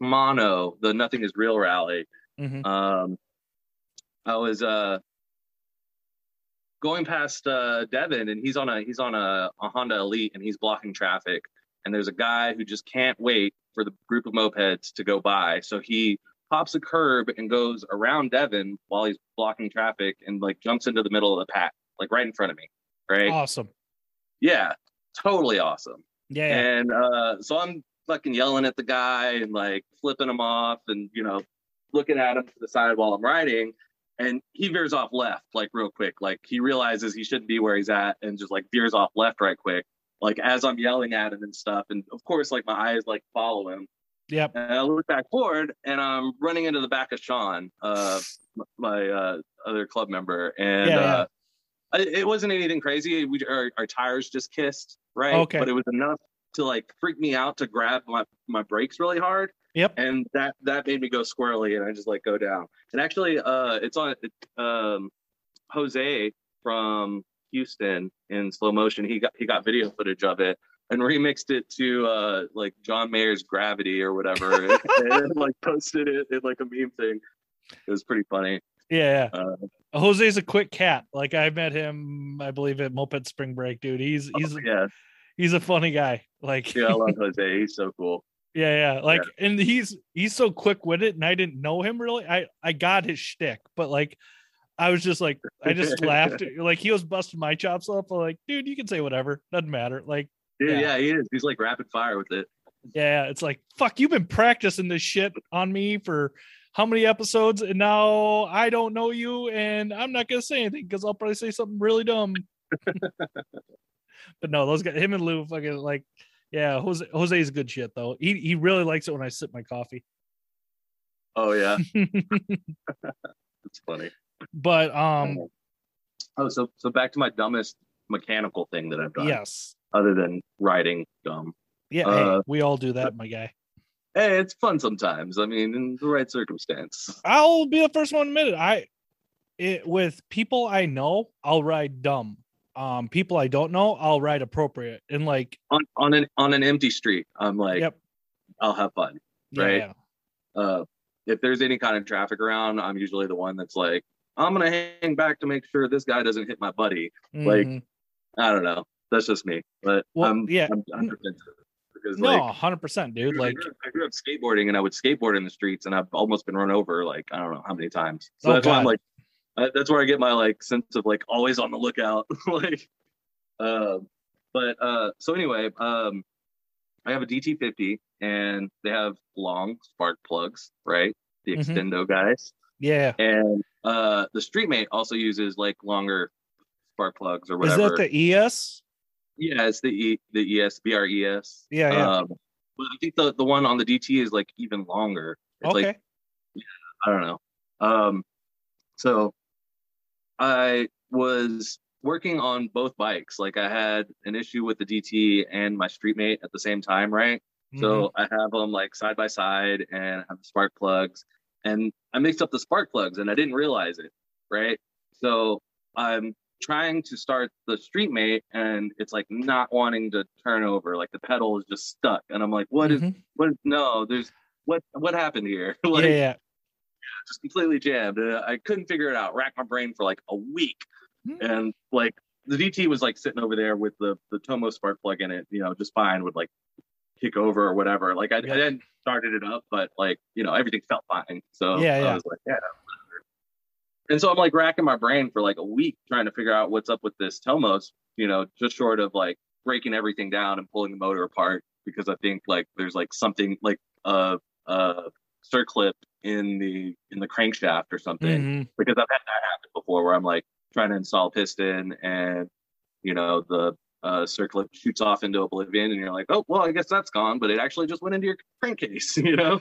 Mono, the Nothing is Real rally. Mhm. um i was uh going past uh devin and he's on a he's on a, a honda elite and he's blocking traffic and there's a guy who just can't wait for the group of mopeds to go by so he pops a curb and goes around devin while he's blocking traffic and like jumps into the middle of the pack like right in front of me right Awesome. yeah totally awesome Yeah. yeah. and uh, so I'm fucking yelling at the guy and like flipping him off and, you know, looking at him to the side while I'm riding. And he veers off left, like real quick. Like he realizes he shouldn't be where he's at and just like veers off left right quick. Like as I'm yelling at him and stuff. And of course, like my eyes like follow him. Yep. And I look back forward and I'm running into the back of Sean, uh, my uh, other club member. And Yeah, uh, it wasn't anything crazy. We, our, our tires just kissed, right? Okay. But it was enough to like freak me out to grab my, my brakes really hard. Yep. And that that made me go squirrely and I just like go down. And actually uh it's on um Jose from Houston in slow motion. He got he got video footage of it. and remixed it to uh like John Mayer's Gravity or whatever, and, and, like posted it in like a meme thing. It was pretty funny. Yeah. Uh, Jose's a quick cat. Like I met him, I believe at Moped Spring Break, dude. He's he's oh, yeah, he's a funny guy. Like yeah, I love Jose. He's so cool. Yeah, yeah. Like, yeah. and he's he's so quick with it, and I didn't know him really. I I got his shtick, but like, I was just like, I just laughed. Like he was busting my chops up. I'm like, dude, you can say whatever, doesn't matter. Like, yeah, yeah, he is. He's like rapid fire with it. Yeah, it's like fuck. You've been practicing this shit on me for how many episodes, and now I don't know you, and I'm not gonna say anything because I'll probably say something really dumb. but no, those guys, him and Lou, fucking like yeah, Jose Jose's good shit though. He he really likes it when I sip my coffee. Oh yeah. It's funny. But um Oh, so so back to my dumbest mechanical thing that I've done. Yes. Other than riding dumb. Yeah, uh, hey, we all do that, my guy. Hey, it's fun sometimes. I mean, in the right circumstance. I'll be the first one to admit it. I it with people I know, I'll ride dumb um people I don't know, I'll ride appropriate and like on, on an on an empty street. I'm like, yep, I'll have fun. Right. Yeah, yeah. Uh if there's any kind of traffic around, I'm usually the one that's like, I'm gonna hang back to make sure this guy doesn't hit my buddy. Mm-hmm. Like, I don't know. That's just me. But well, I'm, yeah, I'm, I'm because no, hundred percent, dude. Like I grew up skateboarding, and I would skateboard in the streets, and I've almost been run over like I don't know how many times. So oh, that's God. why I'm like, that's where I get my like sense of like always on the lookout. like, uh, but uh, so anyway, um, I have a DT50 and they have long spark plugs, right? The mm-hmm. extendo guys. Yeah. And uh, the Streetmate also uses like longer spark plugs or whatever. Is that the ES? Yeah, it's the E the ES BRES. Yeah, yeah. Um, but I think the the one on the DT is like even longer. It's okay. Like, yeah, I don't know. Um, so I was working on both bikes. Like I had an issue with the DT and my Streetmate at the same time, right? Mm-hmm. So I have them like side by side and I have the spark plugs. And I mixed up the spark plugs and I didn't realize it, right? So I'm trying to start the Streetmate and it's like not wanting to turn over. Like the pedal is just stuck. And I'm like, what is what mm-hmm. is what is no, there's what what happened here? like, yeah, yeah just completely jammed. Uh, I couldn't figure it out. Racked my brain for like a week, mm-hmm. and like the DT was like sitting over there with the the Tomos spark plug in it, you know, just fine. Would like kick over or whatever. Like I, yeah. I didn't started it up, but like you know everything felt fine. So yeah, yeah. I was like, yeah. And so I'm like racking my brain for like a week trying to figure out what's up with this Tomos, you know, just short of like breaking everything down and pulling the motor apart because I think like there's like something like uh uh circlip in the in the crankshaft or something mm-hmm. because I've had that happen before where I'm like trying to install piston and you know the uh, circlip shoots off into oblivion and you're like oh well I guess that's gone but it actually just went into your crankcase you know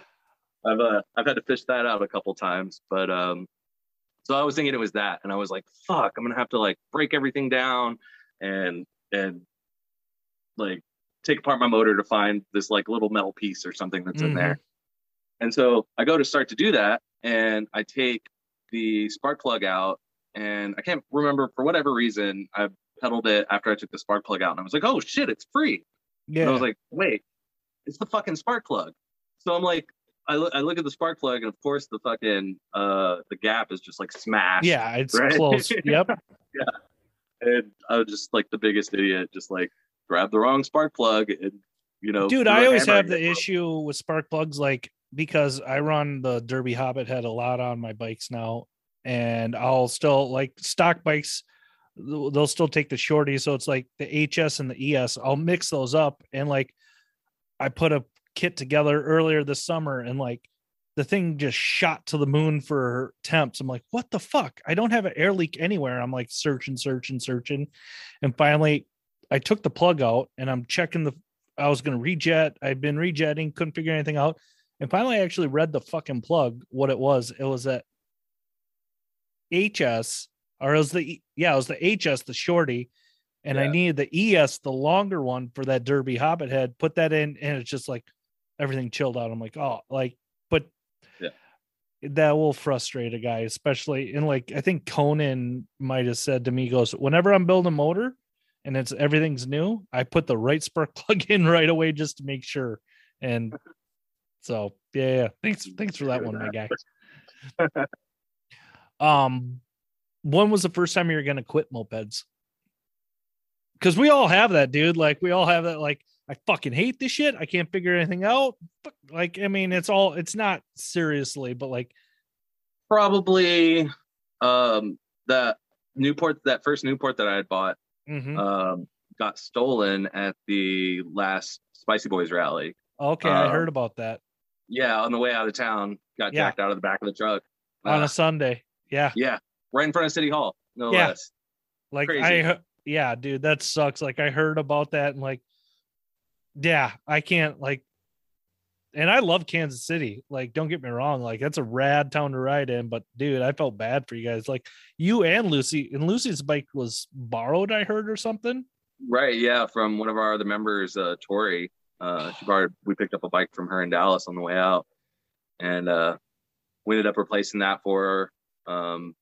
I've uh, I've had to fish that out a couple times but um so I was thinking it was that and I was like fuck I'm gonna have to like break everything down and and like take apart my motor to find this like little metal piece or something that's mm-hmm. in there and so I go to start to do that, and I take the spark plug out, and I can't remember for whatever reason I pedaled it after I took the spark plug out, and I was like, "Oh shit, it's free!" Yeah. And I was like, "Wait, it's the fucking spark plug." So I'm like, I look, I look at the spark plug, and of course the fucking uh the gap is just like smashed. Yeah, it's right? close. Yep. yeah. And I was just like the biggest idiot, just like grab the wrong spark plug and you know. Dude, I always have the issue with spark plugs. Like because I run the Derby Hobbit head a lot on my bikes now, and I'll still like stock bikes. They'll still take the shorty, so it's like the HS and the ES. I'll mix those up, and like I put a kit together earlier this summer, and like the thing just shot to the moon for temps. I'm like, what the fuck? I don't have an air leak anywhere. I'm like searching, searching, searching, and finally, I took the plug out, and I'm checking the. I was to rejet. I've been rejetting, couldn't figure anything out. And finally, I actually read the fucking plug. What it was, it was that HS, or it was the yeah, it was the HS, the shorty, and yeah. I needed the ES, the longer one for that Derby Hobbit head. Put that in, and it's just like everything chilled out. I'm like, oh, like, but yeah, that will frustrate a guy, especially in like I think Conan might have said to me, goes, whenever I'm building a motor and it's everything's new, I put the right spark plug in right away just to make sure. And so yeah, yeah. thanks thanks for that one, my guy. um, when was the first time you were gonna quit mopeds? Because we all have that, dude. Like we all have that. Like I fucking hate this shit. I can't figure anything out. Like I mean, it's all. It's not seriously, but like probably um that Newport, that first Newport that I had bought, mhm. um, got stolen at the last Spicy Boys rally. okay, I um, heard about that Yeah, on the way out of town, got Yeah. jacked out of the back of the truck. on Uh, a Sunday. Yeah, yeah, right in front of City Hall, no Yeah. less. like crazy. I. Yeah, dude, that sucks. Like I heard about that and like, yeah, I can't like. And I love Kansas City. Like, don't get me wrong. Like, that's a rad town to ride in. But dude, I felt bad for you guys. Like, you and Lucy. And Lucy's bike was borrowed. I heard or something. Right, yeah, from one of our other members, uh, Tori. Uh, she borrowed. We picked up a bike from her in Dallas on the way out, and uh, we ended up replacing that for her. Um,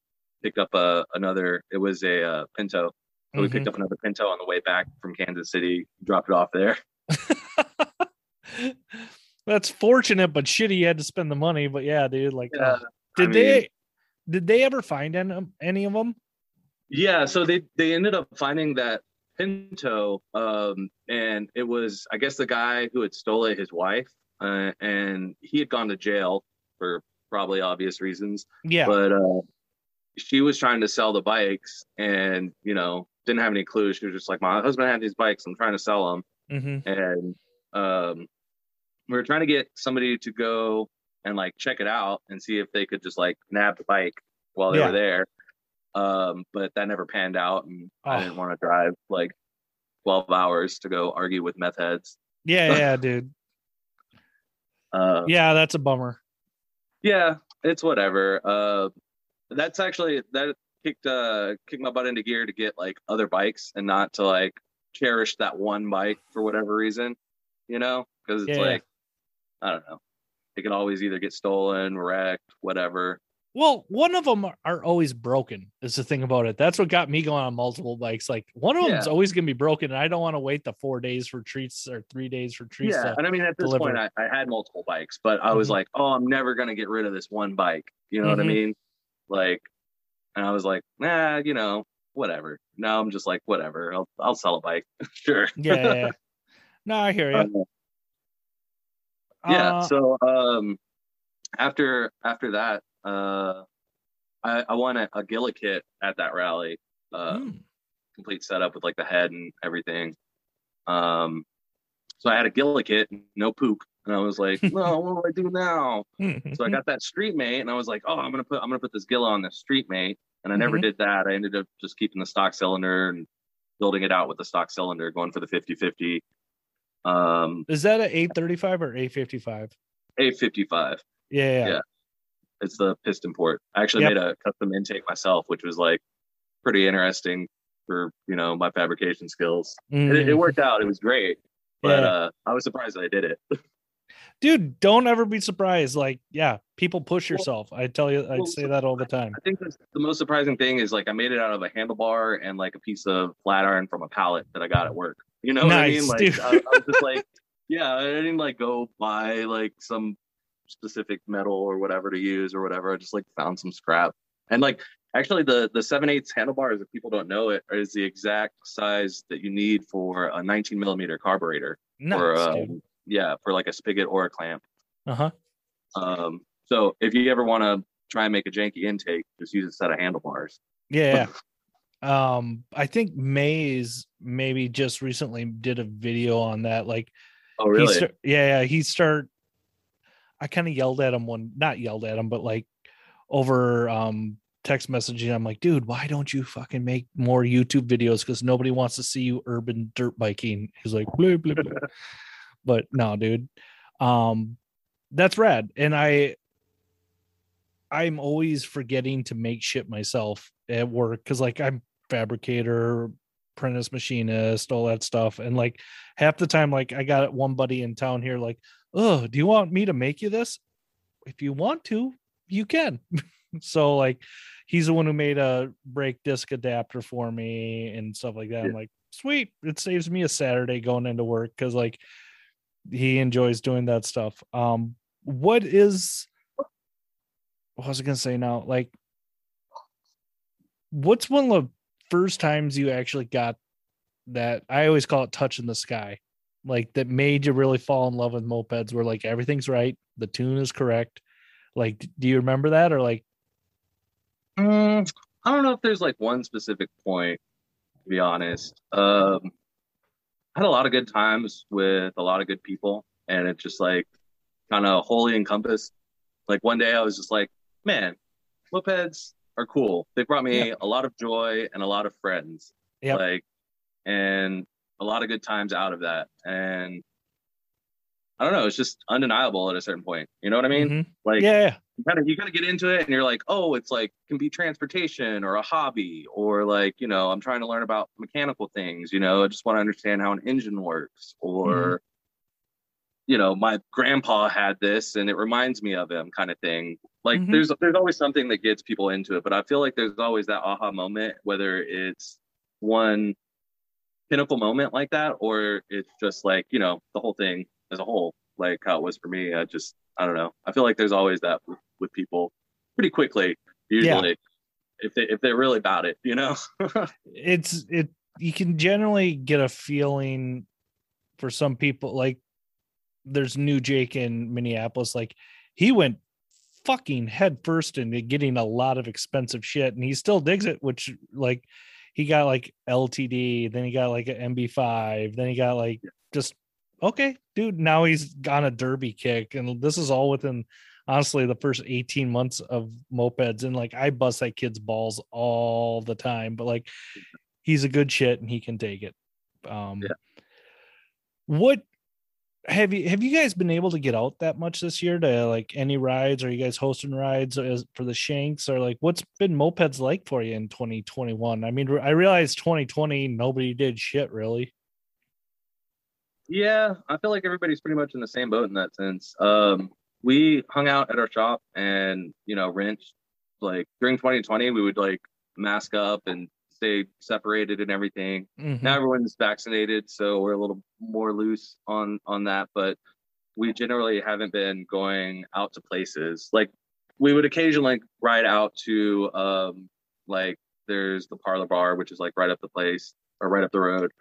picked up a another. It was a uh, Pinto. So we Mhm. picked up another Pinto on the way back from Kansas City. Dropped it off there. That's fortunate, but shitty. You had to spend the money. But yeah, dude. Like, Yeah, uh, did I they? Did they ever find any, any of them? Yeah, so they they ended up finding that Pinto, um, and it was I guess the guy who had stole it, his wife, uh, and he had gone to jail for probably obvious reasons. Yeah. but uh, she was trying to sell the bikes and you know didn't have any clues she was just like my husband had these bikes i'm trying to sell them hmm and um, we were trying to get somebody to go and like check it out and see if they could just like nab the bike while they Yeah. were there um, but that never panned out and i Oh. didn't want to drive like 12 hours to go argue with meth heads Yeah, yeah, dude. uh, Yeah, that's a bummer. yeah it's whatever uh that's actually that kicked uh kicked my butt into gear to get like other bikes and not to like cherish that one bike for whatever reason you know because it's Yeah, yeah. like i don't know it can always either get stolen wrecked whatever Well, one of them are, always broken. Is the thing about it. That's what got me going on multiple bikes. Like one of them's Yeah. always gonna be broken, and I don't want to wait the four days for treats or three days for treats. yeah and i mean at this deliver. point I, I had multiple bikes but i was Mhm. like oh i'm never gonna get rid of this one bike you know what i Mhm. mean like and i was like nah you know whatever now i'm just like whatever i'll, I'll sell a bike sure yeah, yeah, yeah. No, I hear you. Uh, yeah Uh, so um after after that uh i i won a, a gilla kit at that rally uh mm, complete setup with like the head and everything um so i had a gilla kit no poop and i was like no what do i do now so i got that street mate and i was like oh i'm gonna put i'm gonna put this gilla on the street mate and i never Mhm. did that i ended up just keeping the stock cylinder and building it out with the stock cylinder going for the 50 50 um Is that a A35 or eight fifty five? a55 Yeah, yeah. Yeah. It's the piston port. I actually Yep. made a custom intake myself, which was like pretty interesting for you know my fabrication skills. And it, it Mm. worked out. It was great, but Yeah. uh, I was surprised that I did it. Dude, don't ever be surprised. Like, yeah, people push Well- yourself. I tell you, I well, say that all the time. I think the most surprising thing is like I made it out of a handlebar and like a piece of flat iron from a pallet that I got at work. You know what I mean? Nice, Like. I, I was just like, yeah, I didn't like go buy like some specific metal or whatever to use or whatever. I just like found some scrap. And like actually the the 7 8 handlebars, if people don't know it, is the exact size that you need for a 19 millimeter carburetor. Nice, or dude. um, yeah, for like a spigot or a clamp. Uh-huh. Um, so if you ever want to try and make a janky intake, just use a set of handlebars. Yeah. yeah. um, I think Maze maybe just recently did a video on that. Like Oh, really? start, yeah, yeah, he start I kind of yelled at him one not yelled at him, but like over um text messaging. I'm like, dude, why don't you fucking make more YouTube videos? Because nobody wants to see you urban dirt biking. He's like, blah, blah, blah. but no, dude. Um that's rad. And I I'm always forgetting to make shit myself at work because like I'm fabricator, apprentice machinist, all that stuff. And like half the time, like I got one buddy in town here, like, oh, do you want me to make you this? If you want to, you can. so like he's the one who made a brake disc adapter for me and stuff like that. I'm like, sweet. It saves me a Saturday going into work because like he enjoys doing that stuff. Um, what is what was I gonna say now? Like, what's one of the first times you actually got that? I always call it touch in the sky, like that made you really fall in love with mopeds. Where like everything's right, the tune is correct. Like, do you remember that or like? Mm, I don't know if there's like one specific point. To be honest, um, I had a lot of good times with a lot of good people, and it just like kind of wholly encompassed. Like one day, I was just like, man, mopeds are cool. They brought me yeah. a lot of joy and a lot of friends. Yeah. Like, and a lot of good times out of that. And I don't know, it's just undeniable at a certain point. You know what I mean? Mm-hmm. Like, yeah, you kind of you kind of get into it, and you're like, oh, it's like can be transportation or a hobby, or like you know, I'm trying to learn about mechanical things. You know, I just want to understand how an engine works, or mm-hmm. you know, my grandpa had this, and it reminds me of him, kind of thing. Like, mm-hmm. there's there's always something that gets people into it, but I feel like there's always that aha moment, whether it's one pinnacle moment like that, or it's just like you know the whole thing as a whole, like how it was for me. I just I don't know. I feel like there's always that with, with people pretty quickly, usually, yeah. if they if they're really about it, you know. it's it you can generally get a feeling for some people like there's new Jake in Minneapolis, like he went fucking head first into getting a lot of expensive shit and he still digs it, which like he got like LTD, then he got like an MB5, then he got like just okay, dude, now he's on a derby kick. And this is all within honestly the first 18 months of mopeds. And like I bust that kid's balls all the time, but like he's a good shit and he can take it. Um yeah. what have you have you guys been able to get out that much this year to like any rides? Are you guys hosting rides as, for the Shanks or like what's been mopeds like for you in 2021? I mean, I realize 2020 nobody did shit really. Yeah, I feel like everybody's pretty much in the same boat in that sense. Um, we hung out at our shop and you know wrenched like during 2020 we would like mask up and stay separated and everything. Mm-hmm. Now everyone's vaccinated, so we're a little more loose on on that. But we generally haven't been going out to places like we would occasionally ride out to um like there's the parlor bar which is like right up the place or right up the road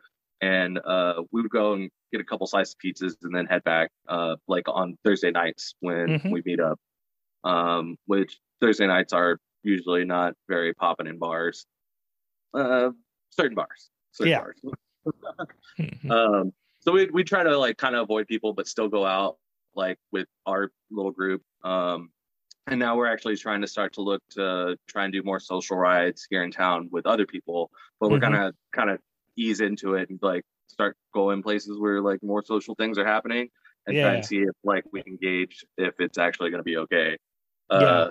and uh, we would go and get a couple slices of pizzas and then head back uh, like on Thursday nights when mm-hmm. we meet up. Um, which Thursday nights are usually not very popping in bars. Uh, certain bars. Certain yeah. bars. mm-hmm. um, so we we try to like kind of avoid people, but still go out like with our little group. Um, and now we're actually trying to start to look to try and do more social rides here in town with other people. But we're mm-hmm. gonna kind of ease into it and like start going places where like more social things are happening and yeah. try and see if like we engage if it's actually going to be okay. Uh, yeah.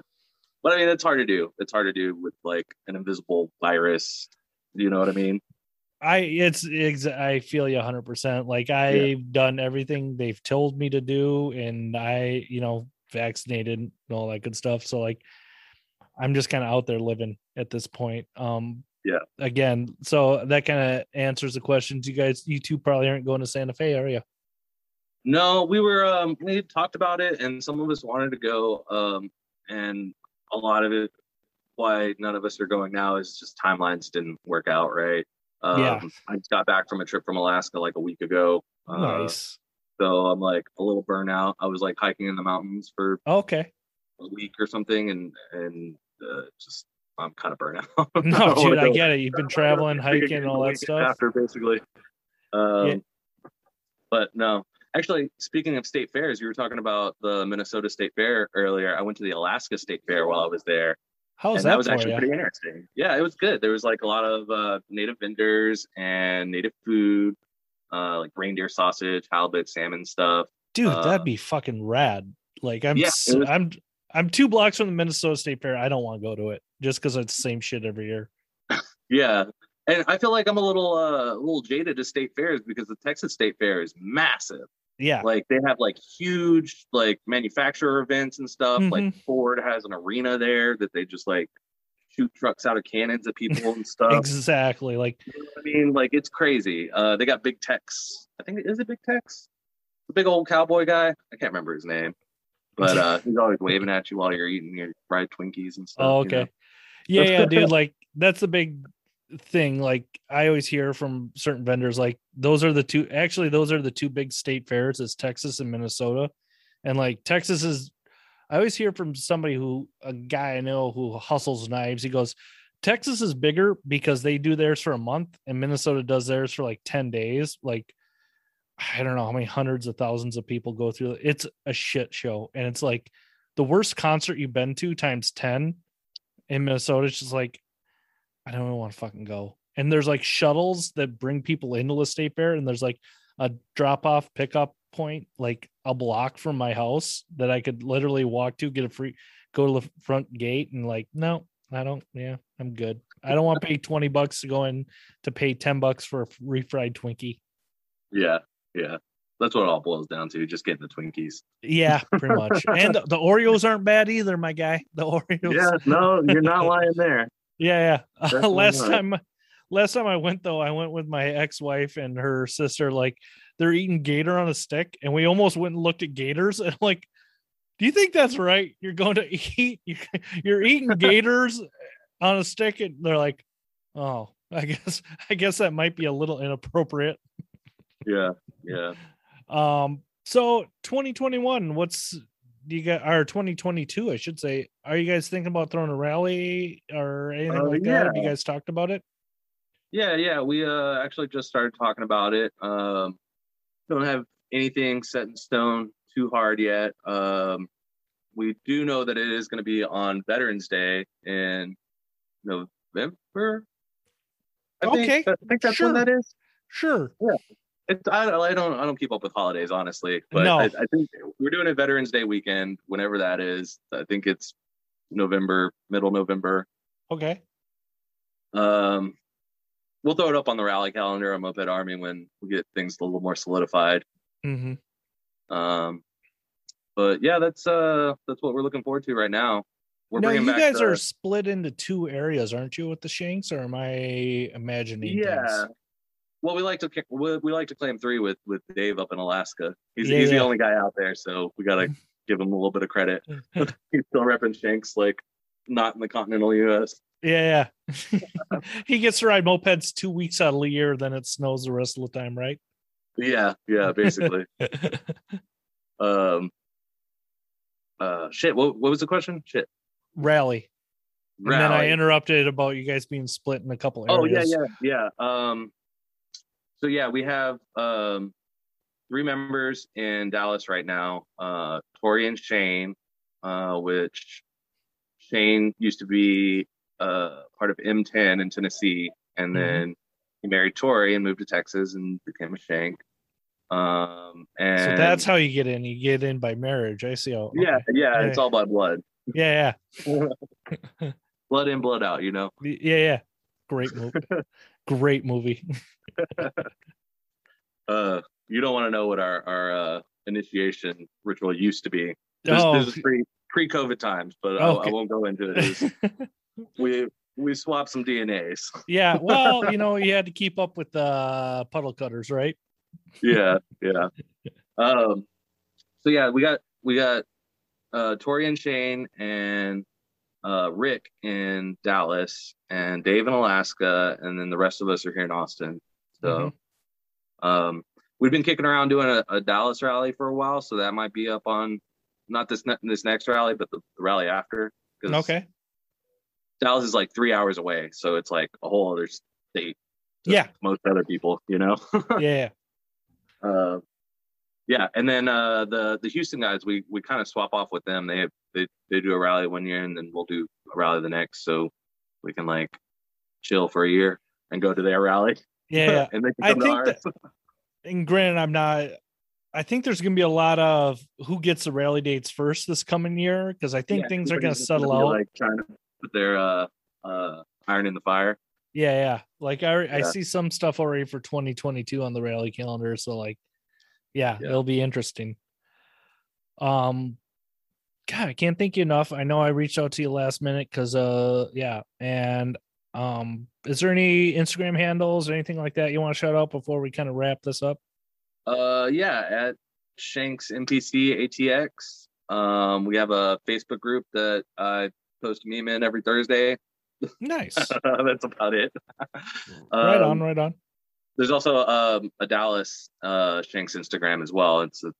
But I mean, it's hard to do. It's hard to do with like an invisible virus. You know what I mean? I it's, it's I feel you 100. percent Like I've yeah. done everything they've told me to do, and I you know vaccinated and all that good stuff. So like, I'm just kind of out there living at this point. Um, yeah again so that kind of answers the questions you guys you two probably aren't going to santa fe are you no we were um we talked about it and some of us wanted to go um and a lot of it why none of us are going now is just timelines didn't work out right um, yeah. i just got back from a trip from alaska like a week ago uh, nice so i'm like a little burnout i was like hiking in the mountains for okay a week or something and and uh, just I'm kind of burnt out. no, dude, I get it. You've been traveling, hiking, all that stuff. After basically, um, yeah. but no. Actually, speaking of state fairs, you were talking about the Minnesota State Fair earlier. I went to the Alaska State Fair while I was there. How was that? That was actually you? pretty interesting. Yeah, it was good. There was like a lot of uh, native vendors and native food, uh, like reindeer sausage, halibut, salmon stuff. Dude, uh, that'd be fucking rad. Like I'm, yeah, was, I'm, I'm two blocks from the Minnesota State Fair. I don't want to go to it just because it's the same shit every year. yeah, and I feel like I'm a little uh, a little jaded to state fairs because the Texas State Fair is massive. Yeah, like they have like huge like manufacturer events and stuff. Mm-hmm. Like Ford has an arena there that they just like shoot trucks out of cannons at people and stuff. exactly. Like you know I mean, like it's crazy. Uh, they got Big Tex. I think is it Big Tex, the big old cowboy guy. I can't remember his name, but uh, he's always waving at you while you're eating your fried Twinkies and stuff. Oh, okay. You know? Yeah, yeah, dude. Like that's the big thing. Like I always hear from certain vendors, like those are the two. Actually, those are the two big state fairs. It's Texas and Minnesota, and like Texas is. I always hear from somebody who a guy I know who hustles knives. He goes, Texas is bigger because they do theirs for a month, and Minnesota does theirs for like ten days. Like I don't know how many hundreds of thousands of people go through. It's a shit show, and it's like the worst concert you've been to times ten in Minnesota. It's just like, I don't want to fucking go. And there's like shuttles that bring people into the state fair, and there's like a drop off pickup point like a block from my house that I could literally walk to, get a free, go to the front gate, and like, no, I don't. Yeah, I'm good. I don't want to pay 20 bucks to go in to pay 10 bucks for a refried Twinkie. Yeah, yeah. That's what it all boils down to, just getting the Twinkies. Yeah, pretty much. and the, the, Oreos aren't bad either, my guy. The Oreos. Yeah, no, you're not lying there. Yeah, yeah. Uh, last time last time I went though, I went with my ex-wife and her sister, like they're eating gator on a stick, and we almost went and looked at gators and like do you think that's right? You're going to eat you're eating gators on a stick, and they're like, Oh, I guess I guess that might be a little inappropriate. Yeah, yeah. Um, so 2021, what's do you got or 2022, I should say. Are you guys thinking about throwing a rally or anything uh, like yeah. that? Have you guys talked about it? Yeah, yeah. We uh actually just started talking about it. Um don't have anything set in stone too hard yet. Um we do know that it is going to be on Veterans Day in November. I okay. Think, I think that's sure. when that is. Sure. Yeah. It's, I, I don't I don't keep up with holidays honestly, but no. I, I think we're doing a Veterans Day weekend, whenever that is. I think it's November, middle November. Okay. Um, we'll throw it up on the rally calendar on Moped Army when we get things a little more solidified. Mm-hmm. Um, but yeah, that's uh that's what we're looking forward to right now. We're no, you guys the, are split into two areas, aren't you, with the Shanks? Or am I imagining? Yeah, things? Well, we like to we, we like to claim three with with Dave up in Alaska. He's yeah, he's yeah. the only guy out there, so we gotta give him a little bit of credit. he's still repping Shanks like not in the continental U.S. Yeah, yeah. he gets to ride mopeds two weeks out of the year, then it snows the rest of the time, right? Yeah, yeah, basically. um, uh, shit. What what was the question? Shit. Rally. Rally. And then I interrupted about you guys being split in a couple areas. Oh yeah, yeah, yeah. Um, so yeah, we have um, three members in Dallas right now. Uh, Tori and Shane, uh, which Shane used to be uh, part of M10 in Tennessee, and mm-hmm. then he married Tori and moved to Texas and became a Shank. Um, and so that's how you get in. You get in by marriage. I see. How, okay. yeah, yeah, it's all by blood. Yeah, yeah. blood in, blood out. You know. Yeah, yeah. Great movie. Great movie. uh, you don't want to know what our our uh, initiation ritual used to be. This, oh. this is pre pre COVID times, but okay. I, I, won't go into it. we we swapped some DNAs. yeah, well, you know, you had to keep up with the uh, puddle cutters, right? yeah, yeah. Um, so yeah, we got we got uh, Tori and Shane and uh, Rick in Dallas, and Dave in Alaska, and then the rest of us are here in Austin. So, mm-hmm. um, we've been kicking around doing a, a, Dallas rally for a while, so that might be up on not this ne- this next rally, but the, the rally after. Okay. Dallas is like three hours away, so it's like a whole other state. Yeah. Most other people, you know. yeah. Uh, yeah, and then uh, the the Houston guys, we we kind of swap off with them. They have, they they do a rally one year, and then we'll do a rally the next, so we can like chill for a year and go to their rally. Yeah, and they can come I think that, and granted, I'm not. I think there's going to be a lot of who gets the rally dates first this coming year because I think yeah, things are going to settle out. Like trying to put their uh, uh, iron in the fire. Yeah, yeah. Like I, yeah. I see some stuff already for 2022 on the rally calendar. So like, yeah, yeah, it'll be interesting. Um, God, I can't thank you enough. I know I reached out to you last minute because, uh, yeah. And um, is there any Instagram handles or anything like that you want to shout out before we kind of wrap this up? Uh, yeah, at Shanks NPC ATX. Um, we have a Facebook group that I post a meme in every Thursday. Nice. That's about it. right Um, on, right on. There's also um, a Dallas uh, Shanks Instagram as well. It's a,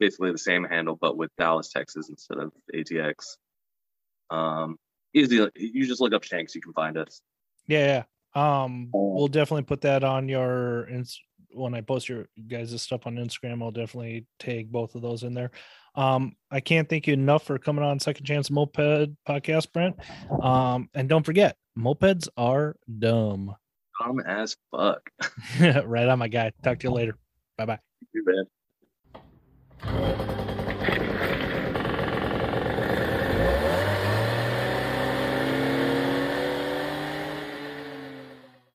basically the same handle, but with Dallas, Texas instead of ATX. Um, easy. You just look up Shanks, you can find us. Yeah, yeah. Um, Oh. we'll definitely put that on your when I post your guys' stuff on Instagram. I'll definitely tag both of those in there. Um, I can't thank you enough for coming on Second Chance Moped Podcast, Brent. Um, and don't forget, mopeds are dumb. Dumb as fuck. right on, my guy. Talk to you later. Bye bye. Thank you.